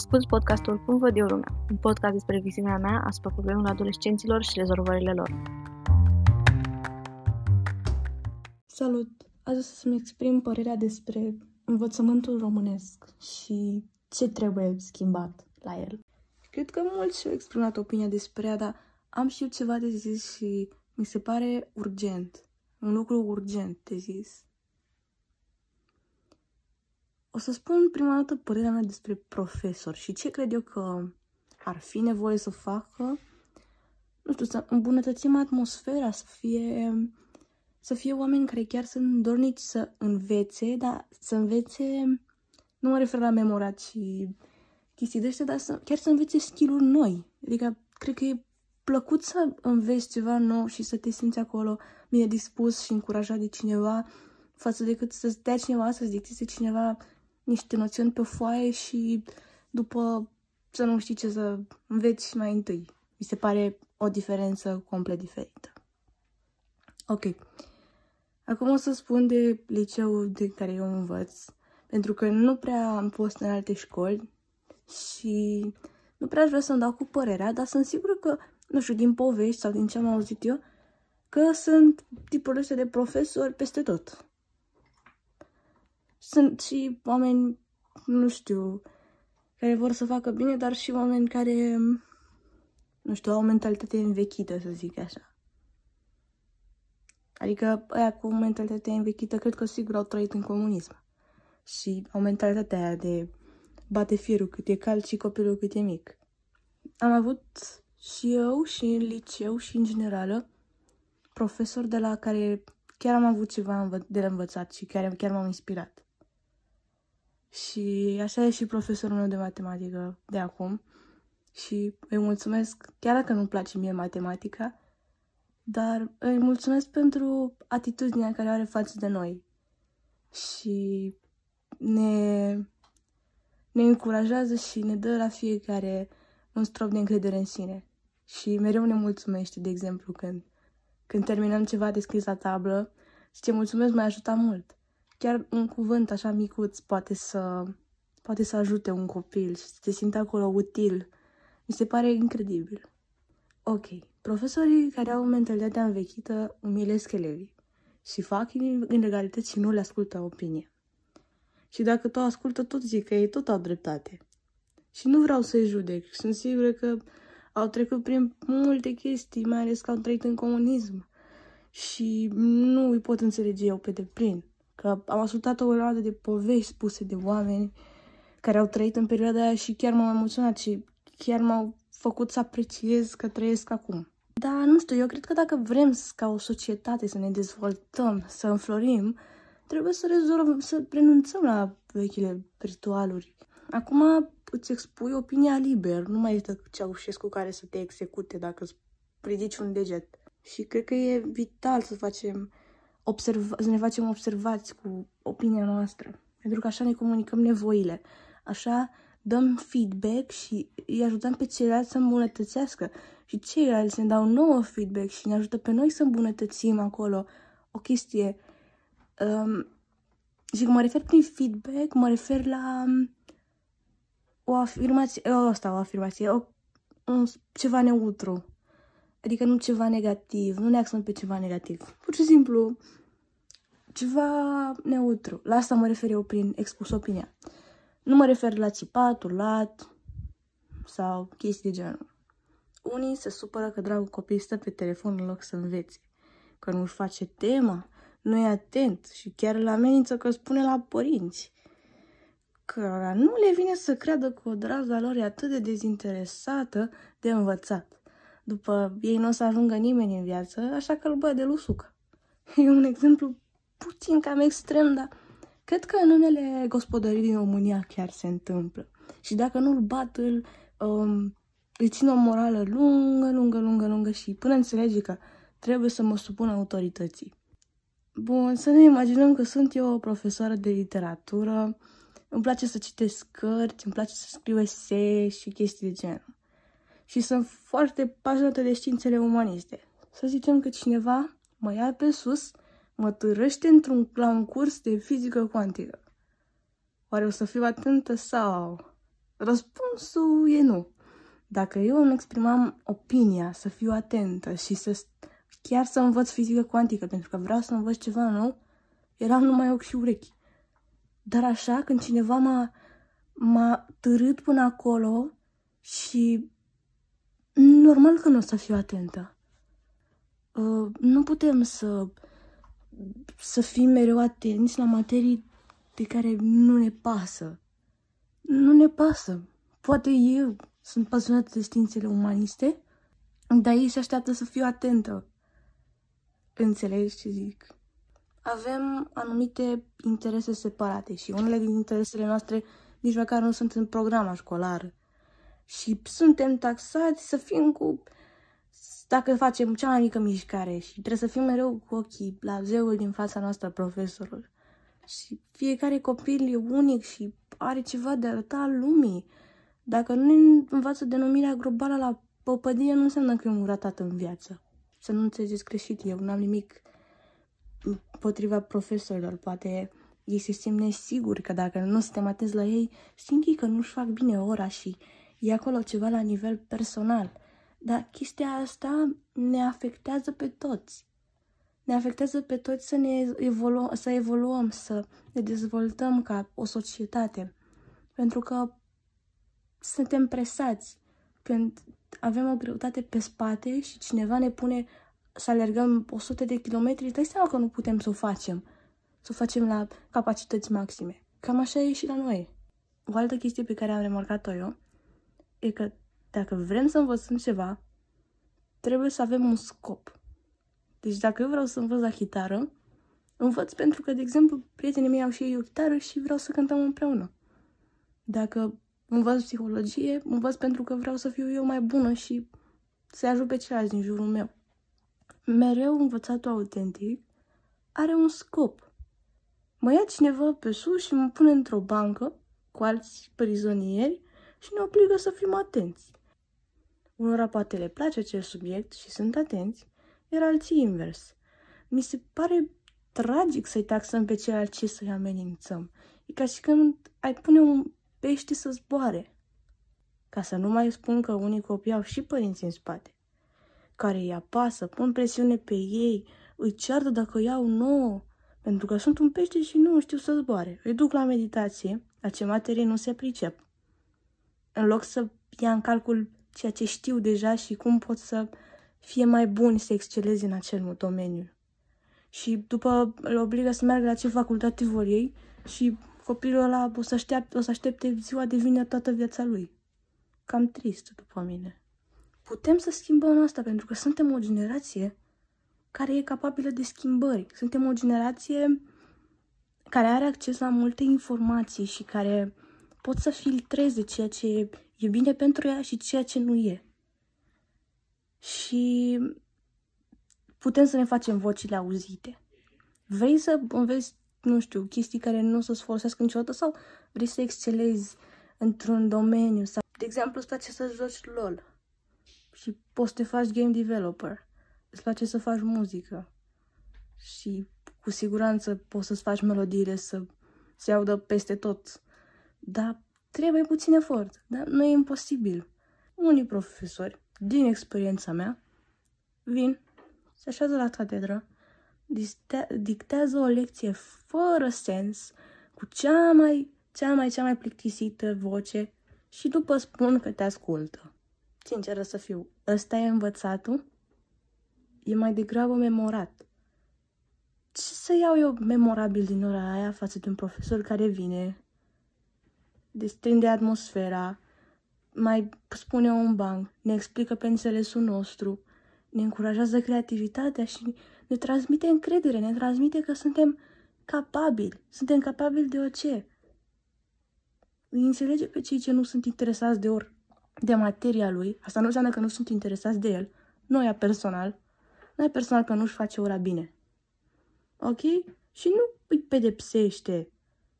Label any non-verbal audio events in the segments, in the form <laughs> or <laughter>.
Ascult podcastul Cum văd eu lumea, un podcast despre viziunea mea asupra problemelor adolescenților și rezolvările lor. Salut! Azi o să-mi exprim părerea despre învățământul românesc și ce trebuie schimbat la el. Cred că mulți și-au exprimat opinia despre ea, dar am și eu ceva de zis și mi se pare urgent. Un lucru urgent de zis. O să spun prima dată părerea mea despre profesor și ce cred eu că ar fi nevoie să facă, nu știu, să îmbunătățim atmosfera, să fie, să fie oameni care chiar sunt dornici să învețe, dar să învețe, nu mă refer la memorat și chestii de astea, dar să, chiar să învețe skill noi. Adică, cred că e plăcut să înveți ceva nou și să te simți acolo bine dispus și încurajat de cineva, față decât să dea cineva, să-ți dicteze cineva niște noțiuni pe foaie și după să nu știi ce să înveți mai întâi. Mi se pare o diferență complet diferită. Ok. Acum o să spun de liceu de care eu învăț, pentru că nu prea am fost în alte școli și nu prea aș vrea să-mi dau cu părerea, dar sunt sigură că, nu știu, din povești sau din ce am auzit eu, că sunt tipul ăsta de profesori peste tot. Sunt și oameni, nu știu, care vor să facă bine, dar și oameni care, nu știu, au o mentalitate învechită, să zic așa. Adică aia cu mentalitatea învechită, cred că sigur au trăit în comunism. Și au mentalitatea aia de bate fierul cât e cald și copilul cât e mic. Am avut și eu, și în liceu, și în generală, profesori de la care chiar am avut ceva de învățat și chiar, chiar m-au inspirat. Și așa e și profesorul meu de matematică de acum. Și îi mulțumesc, chiar dacă nu-mi place mie matematica, dar îi mulțumesc pentru atitudinea care are față de noi. Și ne, ne încurajează și ne dă la fiecare un strop de încredere în sine. Și mereu ne mulțumește, de exemplu, când, când terminăm ceva de scris la tablă, ce mulțumesc, m-a ajutat mult chiar un cuvânt așa micuț poate să, poate să ajute un copil și să te simte acolo util. Mi se pare incredibil. Ok, profesorii care au mentalitatea învechită umilesc elevii și fac inegalități și nu le ascultă opinia. Și dacă tot ascultă, tot zic că ei tot au dreptate. Și nu vreau să-i judec, sunt sigură că au trecut prin multe chestii, mai ales că au trăit în comunism. Și nu îi pot înțelege eu pe deplin că am ascultat o grămadă de povești spuse de oameni care au trăit în perioada aia și chiar m-au emoționat și chiar m-au făcut să apreciez că trăiesc acum. Dar nu știu, eu cred că dacă vrem ca o societate să ne dezvoltăm, să înflorim, trebuie să rezolvăm, să renunțăm la vechile ritualuri. Acum îți expui opinia liber, nu mai este Ceaușescu care să te execute dacă îți ridici un deget. Și cred că e vital să facem observa- să ne facem observați cu opinia noastră. Pentru că așa ne comunicăm nevoile. Așa dăm feedback și îi ajutăm pe ceilalți să îmbunătățească. Și ceilalți ne dau nouă feedback și ne ajută pe noi să îmbunătățim acolo o chestie. Um, și când mă refer prin feedback, mă refer la um, o afirmație, o, asta, o afirmație, o, un, ceva neutru. Adică nu ceva negativ, nu ne axăm pe ceva negativ. Pur și simplu, ceva neutru. La asta mă refer eu prin expus opinia. Nu mă refer la țipat, urlat sau chestii de genul. Unii se supără că dragul copil stă pe telefon în loc să învețe, că nu-și face tema, nu e atent și chiar îl amenință că spune la părinți. Că nu le vine să creadă că o draga lor e atât de dezinteresată de învățat după ei nu o să ajungă nimeni în viață, așa că îl bă de lusucă. <laughs> E un exemplu puțin cam extrem, dar cred că în unele gospodării din România chiar se întâmplă. Și dacă nu-l bat, îl, um, îi țin o morală lungă, lungă, lungă, lungă și până înțelege că trebuie să mă supun autorității. Bun, să ne imaginăm că sunt eu o profesoară de literatură, îmi place să citesc cărți, îmi place să scriu esee și chestii de genul și sunt foarte pasionată de științele umaniste. Să zicem că cineva mă ia pe sus, mă târăște într-un, la un curs de fizică cuantică. Oare o să fiu atentă sau... Răspunsul e nu. Dacă eu îmi exprimam opinia să fiu atentă și să chiar să învăț fizică cuantică, pentru că vreau să învăț ceva nou, eram numai ochi și urechi. Dar așa, când cineva m-a, m-a târât până acolo și normal că nu o să fiu atentă. Uh, nu putem să, să fim mereu atenți la materii de care nu ne pasă. Nu ne pasă. Poate eu sunt pasionată de științele umaniste, dar ei se așteaptă să fiu atentă. Înțelegi ce zic? Avem anumite interese separate și unele din interesele noastre nici măcar nu sunt în programa școlară. Și suntem taxați să fim cu... Dacă facem cea mai mică mișcare și trebuie să fim mereu cu ochii la zeul din fața noastră, profesorul. Și fiecare copil e unic și are ceva de arătat lumii. Dacă nu ne învață denumirea globală la popădie, nu înseamnă că e un ratat în viață. Să nu înțelegeți greșit, eu n-am nimic împotriva profesorilor. Poate ei se simt nesiguri că dacă nu suntem atenți la ei, simt ei că nu-și fac bine ora și e acolo ceva la nivel personal. Dar chestia asta ne afectează pe toți. Ne afectează pe toți să, ne evolu- să evoluăm, să ne dezvoltăm ca o societate. Pentru că suntem presați. Când avem o greutate pe spate și cineva ne pune să alergăm 100 de kilometri, dai seama că nu putem să o facem. Să o facem la capacități maxime. Cam așa e și la noi. O altă chestie pe care am remarcat-o eu e că dacă vrem să învățăm ceva, trebuie să avem un scop. Deci dacă eu vreau să învăț la chitară, învăț pentru că, de exemplu, prietenii mei au și ei o chitară și vreau să cântăm împreună. Dacă învăț psihologie, învăț pentru că vreau să fiu eu mai bună și să ajut pe ceilalți din jurul meu. Mereu învățatul autentic are un scop. Mă ia cineva pe sus și mă pune într-o bancă cu alți prizonieri și ne obligă să fim atenți. Unora poate le place acest subiect și sunt atenți, iar alții invers. Mi se pare tragic să-i taxăm pe ceilalți și să-i amenințăm. E ca și când ai pune un pește să zboare. Ca să nu mai spun că unii copii au și părinți în spate, care îi apasă, pun presiune pe ei, îi ceartă dacă iau nouă, pentru că sunt un pește și nu știu să zboare. Îi duc la meditație, la ce materie nu se pricep. În loc să ia în calcul ceea ce știu deja și cum pot să fie mai buni să exceleze în acel domeniu. Și după îl obligă să meargă la ce facultate vor ei și copilul ăla o să, aștepte, o să aștepte ziua de vineri toată viața lui. Cam trist, după mine. Putem să schimbăm asta pentru că suntem o generație care e capabilă de schimbări. Suntem o generație care are acces la multe informații și care pot să filtreze ceea ce e bine pentru ea și ceea ce nu e. Și putem să ne facem vocile auzite. Vrei să înveți nu știu, chestii care nu o să-ți folosească niciodată sau vrei să excelezi într-un domeniu sau, de exemplu, îți place să joci LOL și poți să te faci game developer, îți place să faci muzică și cu siguranță poți să-ți faci melodiile să se audă peste tot, dar trebuie puțin efort, dar nu e imposibil. Unii profesori, din experiența mea, vin, se așează la catedră dictează o lecție fără sens, cu cea mai, cea mai, cea mai plictisită voce și după spun că te ascultă. Sinceră să fiu, ăsta e învățatul? E mai degrabă memorat. Ce să iau eu memorabil din ora aia față de un profesor care vine, destrinde atmosfera, mai spune un banc, ne explică pe înțelesul nostru, ne încurajează creativitatea și ne transmite încredere, ne transmite că suntem capabili, suntem capabili de orice. Îi înțelege pe cei ce nu sunt interesați de ori de materia lui, asta nu înseamnă că nu sunt interesați de el, nu ea personal, nu e personal că nu-și face ora bine. Ok? Și nu îi pedepsește.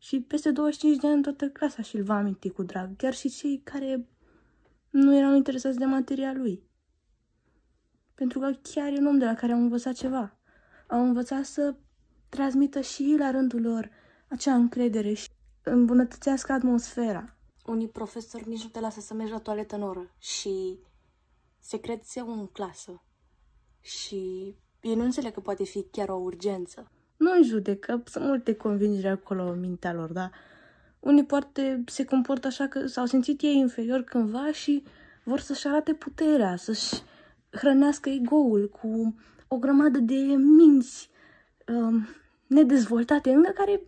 Și peste 25 de ani toată clasa și-l va aminti cu drag, chiar și cei care nu erau interesați de materia lui. Pentru că chiar e un om de la care am învățat ceva au învățat să transmită și la rândul lor acea încredere și îmbunătățească atmosfera. unii profesori nici nu te lasă să mergi la toaletă în oră și secret se în clasă și ei nu înțeleg că poate fi chiar o urgență. Nu în judecă, sunt multe convingeri acolo în mintea lor, dar unii poate se comportă așa că s-au simțit ei inferior cândva și vor să-și arate puterea, să-și hrănească ego-ul cu o grămadă de minți um, nedezvoltate încă care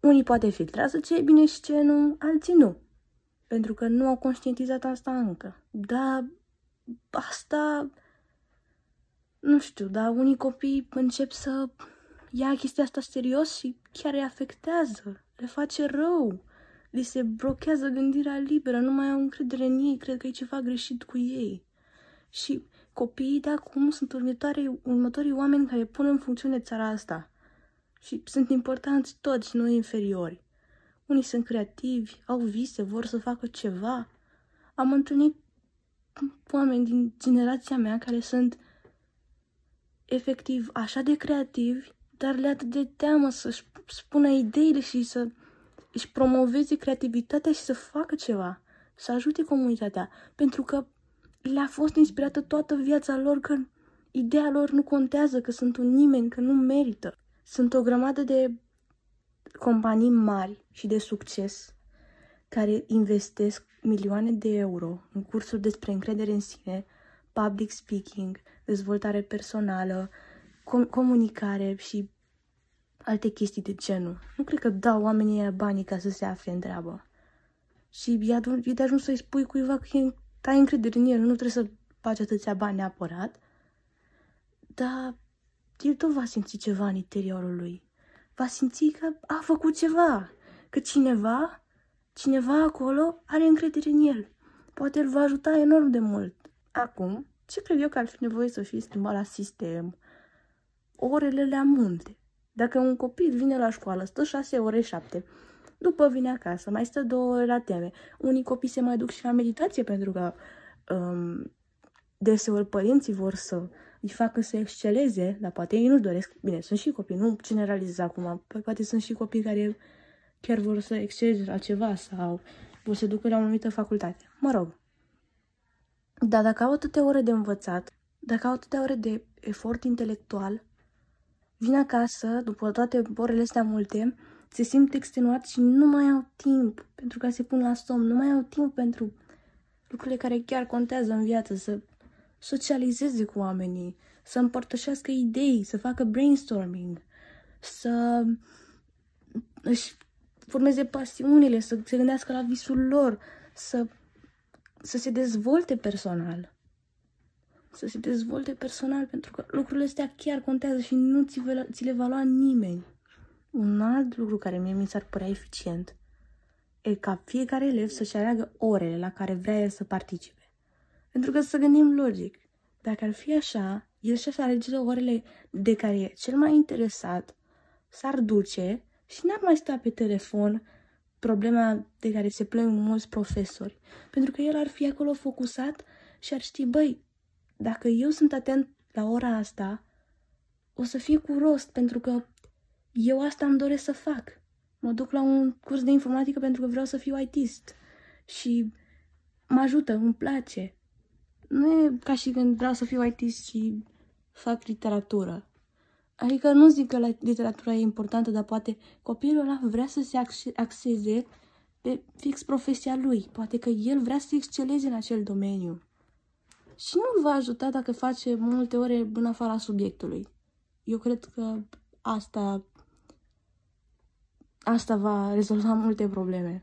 unii poate filtrează ce e bine și ce nu, alții nu. Pentru că nu au conștientizat asta încă. Dar asta, nu știu, dar unii copii încep să ia chestia asta serios și chiar îi afectează, le face rău, li se blochează gândirea liberă, nu mai au încredere în ei, cred că e ceva greșit cu ei. Și copiii de acum sunt următorii, următorii oameni care pun în funcțiune țara asta. Și sunt importanți toți, nu inferiori. Unii sunt creativi, au vise, vor să facă ceva. Am întâlnit oameni din generația mea care sunt efectiv așa de creativi, dar le atât de teamă să-și spună ideile și să își promoveze creativitatea și să facă ceva, să ajute comunitatea, pentru că le-a fost inspirată toată viața lor că ideea lor nu contează, că sunt un nimeni, că nu merită. Sunt o grămadă de companii mari și de succes care investesc milioane de euro în cursuri despre încredere în sine, public speaking, dezvoltare personală, com- comunicare și alte chestii de genul. Nu cred că dau oamenii aia banii ca să se afle în treabă. Și e de ajuns să-i spui cuiva că ai încredere în el, nu trebuie să faci atâția bani neapărat, dar el tot va simți ceva în interiorul lui. Va simți că a făcut ceva, că cineva, cineva acolo are încredere în el. Poate îl va ajuta enorm de mult. Acum, ce cred eu că ar fi nevoie să fie schimbat la sistem? Orele le munte. Dacă un copil vine la școală, stă șase ore, șapte, după vine acasă, mai stă două ore la teme. Unii copii se mai duc și la meditație pentru că um, deseori părinții vor să îi facă să exceleze, dar poate ei nu-și doresc. Bine, sunt și copii, nu generalizez acum. Păi poate sunt și copii care chiar vor să exceleze la ceva sau vor să ducă la o anumită facultate. Mă rog. Dar dacă au atâtea ore de învățat, dacă au atâtea ore de efort intelectual, vin acasă, după toate orele astea multe, se simt extenuat și nu mai au timp pentru ca se pun la somn, nu mai au timp pentru lucrurile care chiar contează în viață, să socializeze cu oamenii, să împărtășească idei, să facă brainstorming, să își formeze pasiunile, să se gândească la visul lor, să, să se dezvolte personal. Să se dezvolte personal, pentru că lucrurile astea chiar contează și nu ți, ți le va lua nimeni. Un alt lucru care mie mi s-ar părea eficient e ca fiecare elev să-și aleagă orele la care vrea el să participe. Pentru că să gândim logic, dacă ar fi așa, el și-aș alege orele de care e cel mai interesat, s-ar duce și n-ar mai sta pe telefon problema de care se plâng mulți profesori. Pentru că el ar fi acolo focusat și ar ști, băi, dacă eu sunt atent la ora asta, o să fie cu rost, pentru că eu asta îmi doresc să fac. Mă duc la un curs de informatică pentru că vreau să fiu ITist și mă ajută, îmi place. Nu e ca și când vreau să fiu ITist și fac literatură. Adică nu zic că literatura e importantă, dar poate copilul ăla vrea să se axeze pe fix profesia lui. Poate că el vrea să exceleze în acel domeniu. Și nu îl va ajuta dacă face multe ore în afara subiectului. Eu cred că asta asta va rezolva multe probleme.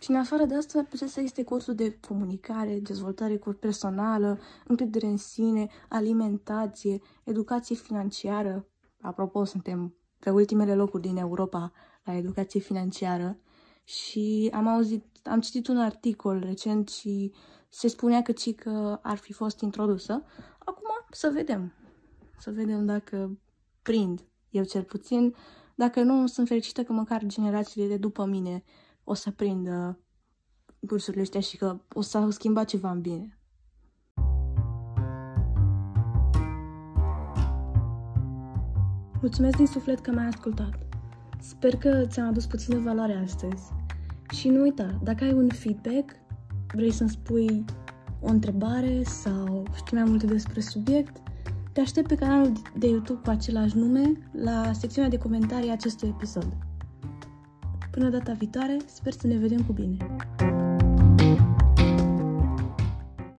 Și în afară de asta, putea să existe cursuri de comunicare, dezvoltare personală, încredere în sine, alimentație, educație financiară. Apropo, suntem pe ultimele locuri din Europa la educație financiară și am auzit, am citit un articol recent și se spunea că ci că ar fi fost introdusă. Acum să vedem. Să vedem dacă prind. Eu cel puțin dacă nu, sunt fericită că măcar generațiile de după mine o să prindă cursurile astea și că o să schimba ceva în bine. Mulțumesc din suflet că m-ai ascultat. Sper că ți-am adus puțină valoare astăzi Și nu uita, dacă ai un feedback, vrei să-mi spui o întrebare sau știi mai multe despre subiect, te aștept pe canalul de YouTube cu același nume, la secțiunea de comentarii acestui episod. Până data viitoare, sper să ne vedem cu bine!